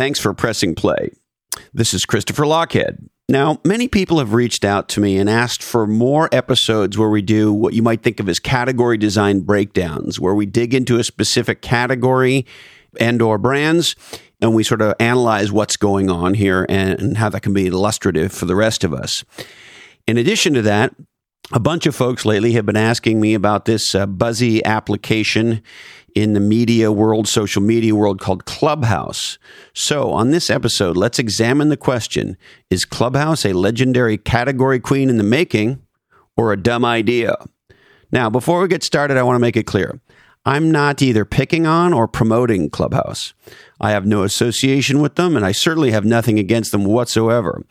Thanks for pressing play. This is Christopher Lochhead. Now, many people have reached out to me and asked for more episodes where we do what you might think of as category design breakdowns, where we dig into a specific category and or brands and we sort of analyze what's going on here and how that can be illustrative for the rest of us. In addition to that, a bunch of folks lately have been asking me about this uh, buzzy application in the media world, social media world called Clubhouse. So, on this episode, let's examine the question Is Clubhouse a legendary category queen in the making or a dumb idea? Now, before we get started, I want to make it clear I'm not either picking on or promoting Clubhouse. I have no association with them, and I certainly have nothing against them whatsoever.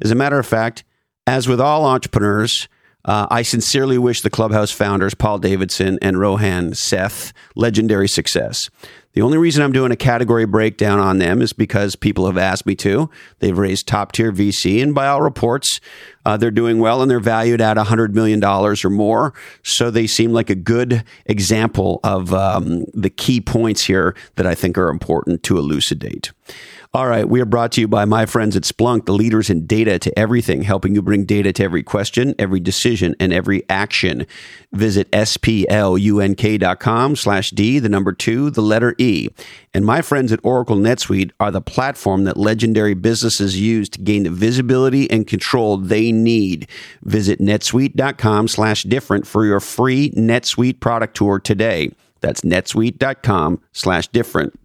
As a matter of fact, as with all entrepreneurs, uh, I sincerely wish the Clubhouse founders, Paul Davison and Rohan Seth, legendary success. The only reason I'm doing a category breakdown on them is because people have asked me to. They've raised top tier VC, and by all reports, uh, they're doing well and they're valued at $100 million or more. So they seem like a good example of um, the key points here that I think are important to elucidate. All right, we are brought to you by my friends at Splunk, the leaders in data to everything, helping you bring data to every question, every decision, and every action. Visit splunk.com slash D, the number two, the letter E. And my friends at Oracle NetSuite are the platform that legendary businesses use to gain the visibility and control they need. Visit netsuite.com slash different for your free NetSuite product tour today. That's netsuite.com slash different.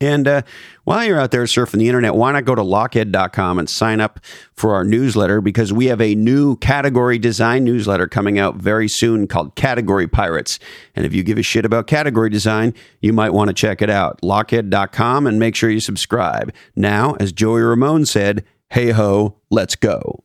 And uh, while you're out there surfing the internet, why not go to lochhead.com and sign up for our newsletter? Because we have a new category design newsletter coming out very soon called Category Pirates. And if you give a shit about category design, you might want to check it out. Lochhead.com and make sure you subscribe. Now, as Joey Ramone said, hey ho, let's go.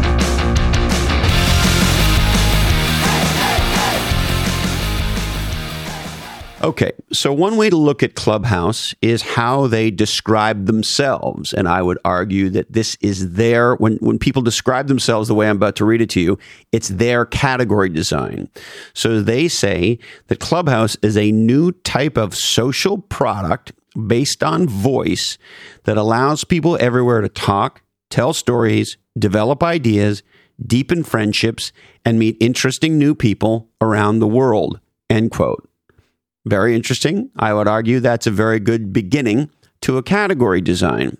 Okay, so one way to look at Clubhouse is how they describe themselves. And I would argue that this is their, when, when people describe themselves the way I'm about to read it to you, it's their category design. So they say that Clubhouse is a new type of social product based on voice that allows people everywhere to talk, tell stories, develop ideas, deepen friendships, and meet interesting new people around the world. End quote. Very interesting. I would argue that's a very good beginning to a category design.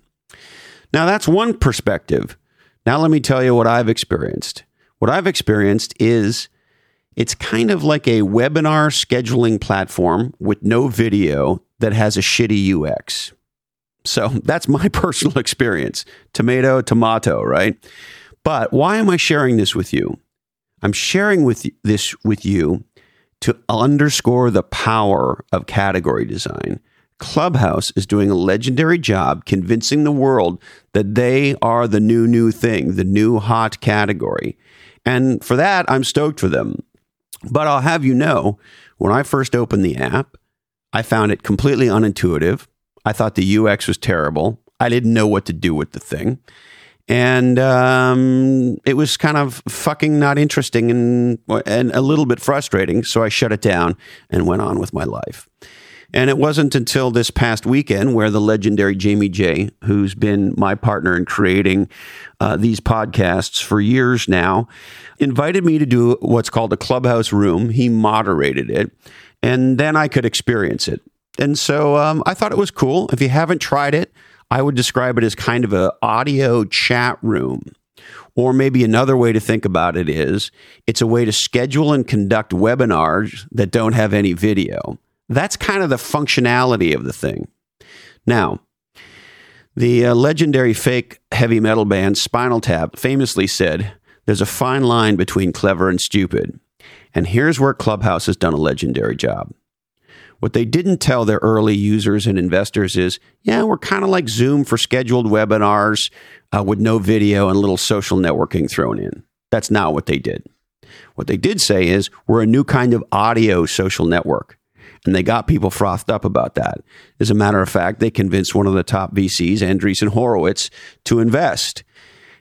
Now, that's one perspective. Now, let me tell you what I've experienced. What I've experienced is it's kind of like a webinar scheduling platform with no video that has a shitty UX. So that's my personal experience. Tomato, tomato, right? But why am I sharing this with you? I'm sharing with this with you to underscore the power of category design. Clubhouse is doing a legendary job convincing the world that they are the new, new thing, the new hot category. And for that, I'm stoked for them. But I'll have you know, when I first opened the app, I found it completely unintuitive. I thought the UX was terrible. I didn't know what to do with the thing and um, it was kind of fucking not interesting and and a little bit frustrating. So I shut it down and went on with my life. And it wasn't until this past weekend where the legendary Jamie J, who's been my partner in creating uh, these podcasts for years now, invited me to do what's called a clubhouse room. He moderated it, and then I could experience it. And so um, I thought it was cool. If you haven't tried it, I would describe it as kind of an audio chat room. Or maybe another way to think about it is it's a way to schedule and conduct webinars that don't have any video. That's kind of the functionality of the thing. Now, the uh, legendary fake heavy metal band Spinal Tap famously said, There's a fine line between clever and stupid. And here's where Clubhouse has done a legendary job. What they didn't tell their early users and investors is, yeah, we're kind of like Zoom for scheduled webinars uh, with no video and a little social networking thrown in. That's not what they did. What they did say is we're a new kind of audio social network. And they got people frothed up about that. As a matter of fact, they convinced one of the top VCs, Andreessen Horowitz, to invest.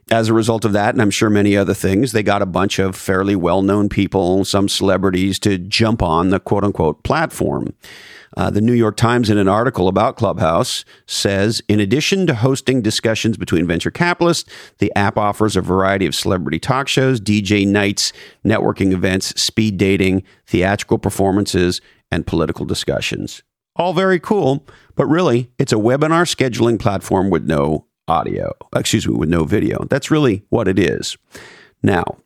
As a result of that, and I'm sure many other things, they got a bunch of fairly well known people, some celebrities, to jump on the quote unquote platform. Uh, the New York Times, in an article about Clubhouse, says in addition to hosting discussions between venture capitalists, the app offers a variety of celebrity talk shows, DJ nights, networking events, speed dating, theatrical performances, and political discussions. All very cool, but really, it's a webinar scheduling platform with no audio, excuse me, with no video. That's really what it is. Now,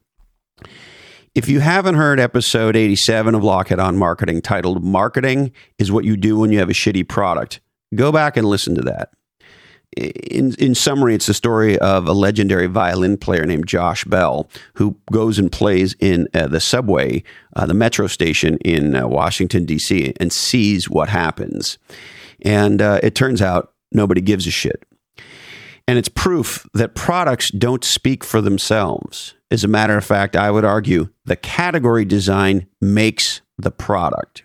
if you haven't heard episode 87 of Lochhead on Marketing titled Marketing is What You Do When You Have a Shitty Product, go back and listen to that. In, in summary, it's the story of a legendary violin player named Josh Bell who goes and plays in uh, the subway, uh, the metro station in uh, Washington, D.C., and sees what happens. And uh, it turns out nobody gives a shit. And it's proof that products don't speak for themselves. As a matter of fact, I would argue the category design makes the product.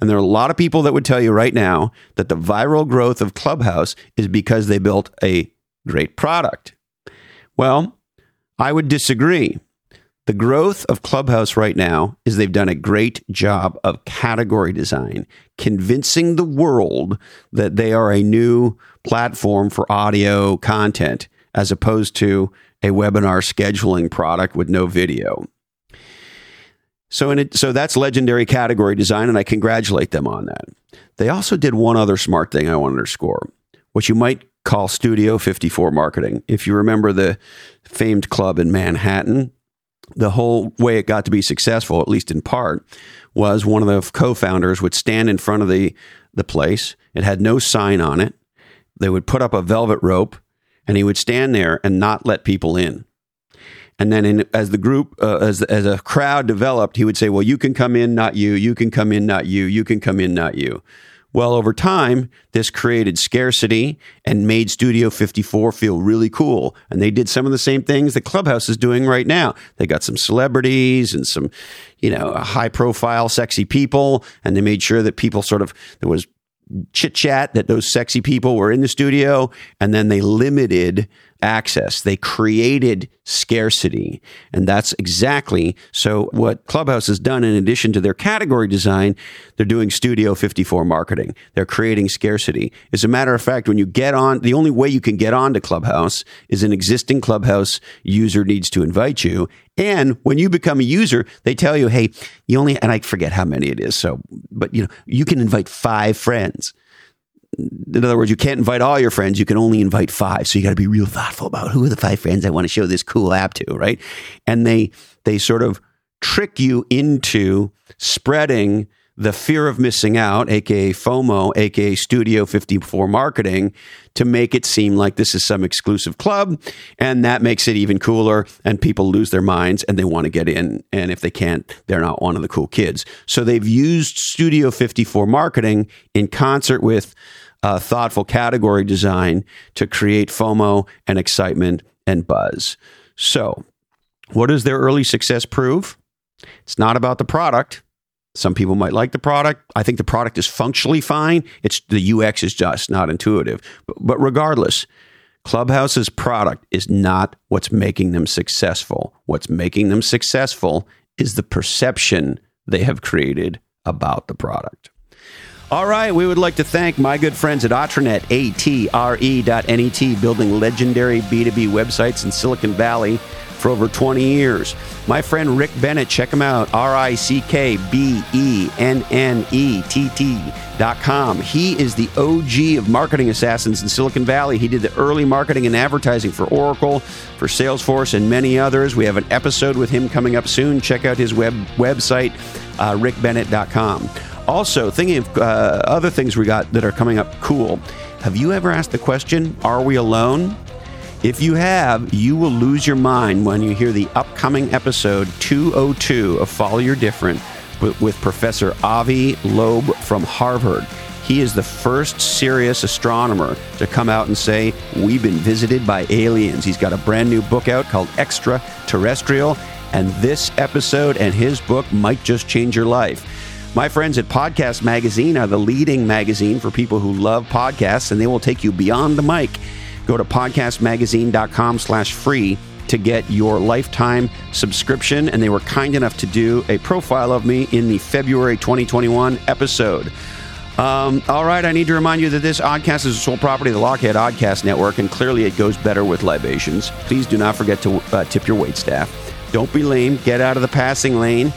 And there are a lot of people that would tell you right now that the viral growth of Clubhouse is because they built a great product. Well, I would disagree. The growth of Clubhouse right now is they've done a great job of category design, convincing the world that they are a new platform for audio content as opposed to a webinar scheduling product with no video. So, it, so that's legendary category design, and I congratulate them on that. They also did one other smart thing I want to underscore, what you might call Studio 54 marketing. If you remember the famed club in Manhattan, the whole way it got to be successful, at least in part, was one of the co-founders would stand in front of the the place. It had no sign on it. They would put up a velvet rope, and he would stand there and not let people in. And then, in, as the group, uh, as as a crowd developed, he would say, "Well, you can come in, not you. You can come in, not you. You can come in, not you." Well, over time, this created scarcity and made Studio 54 feel really cool. And they did some of the same things that Clubhouse is doing right now. They got some celebrities and some, you know, high profile, sexy people. And they made sure that people sort of, there was chit chat that those sexy people were in the studio. And then they limited access. They created scarcity. And that's exactly so what Clubhouse has done in addition to their category design, they're doing Studio 54 marketing. They're creating scarcity. As a matter of fact, when you get on, the only way you can get on to Clubhouse is an existing Clubhouse user needs to invite you. And when you become a user, they tell you, hey, you only, and I forget how many it is. So, but you know, you can invite five friends in other words, you can't invite all your friends. You can only invite five. So you got to be real thoughtful about who are the five friends I want to show this cool app to, right? And they they sort of trick you into spreading the fear of missing out, aka FOMO, aka Studio 54 marketing, to make it seem like this is some exclusive club. And that makes it even cooler. And people lose their minds and they want to get in. And if they can't, they're not one of the cool kids. So they've used Studio 54 marketing in concert with uh, thoughtful category design to create FOMO and excitement and buzz. So, what does their early success prove? It's not about the product. Some people might like the product. I think the product is functionally fine. It's the UX is just not intuitive. But, but regardless, Clubhouse's product is not what's making them successful. What's making them successful is the perception they have created about the product. All right, we would like to thank my good friends at Atrenet, A-T-R-E dot N-E-T, building legendary B2B websites in Silicon Valley for over 20 years. My friend Rick Bennett, check him out, R I C K B E N N E T T dot com. He is the OG of marketing assassins in Silicon Valley. He did the early marketing and advertising for Oracle, for Salesforce, and many others. We have an episode with him coming up soon. Check out his web website, uh, rickbennett.com. Also, thinking of uh, other things we got that are coming up cool. Have you ever asked the question, Are we alone? If you have, you will lose your mind when you hear the upcoming episode 202 of Follow Your Different with Professor Avi Loeb from Harvard. He is the first serious astronomer to come out and say, We've been visited by aliens. He's got a brand new book out called Extraterrestrial and this episode and his book might just change your life. My friends at Podcast Magazine are the leading magazine for people who love podcasts, and they will take you beyond the mic. Go to podcastmagazine.com slash free to get your lifetime subscription, and they were kind enough to do a profile of me in the February 2021 episode. Um, all right, I need to remind you that this oddcast is the sole property of the Lochhead Oddcast Network, and clearly it goes better with libations. Please do not forget to uh, tip your wait staff. Don't be lame. Get out of the passing lane.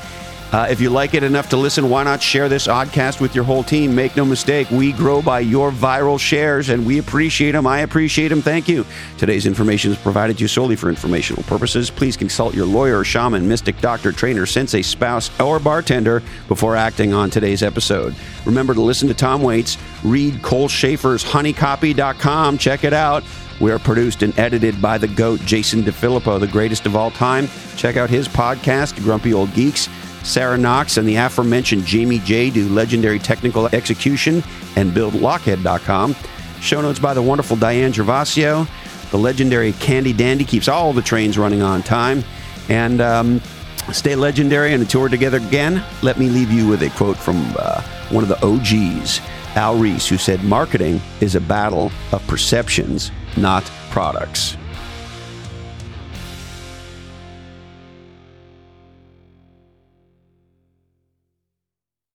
Uh, if you like it enough to listen, why not share this oddcast with your whole team? Make no mistake, we grow by your viral shares, and we appreciate them. I appreciate them. Thank you. Today's information is provided to you solely for informational purposes. Please consult your lawyer, shaman, mystic, doctor, trainer, sensei, spouse, or bartender before acting on today's episode. Remember to listen to Tom Waits. Read Cole Schafer's honeycopy.com. Check it out. We are produced and edited by the GOAT, Jason DeFillippo, the greatest of all time. Check out his podcast, Grumpy Old Geeks. Sarah Knox and the aforementioned Jamie J do legendary technical execution and build Lochhead.com. Show notes by the wonderful Diane Gervasio. The legendary Candy Dandy keeps all the trains running on time. And um, stay legendary and until we're together again, let me leave you with a quote from uh, one of the OGs, Al Ries, who said, Marketing is a battle of perceptions, not products.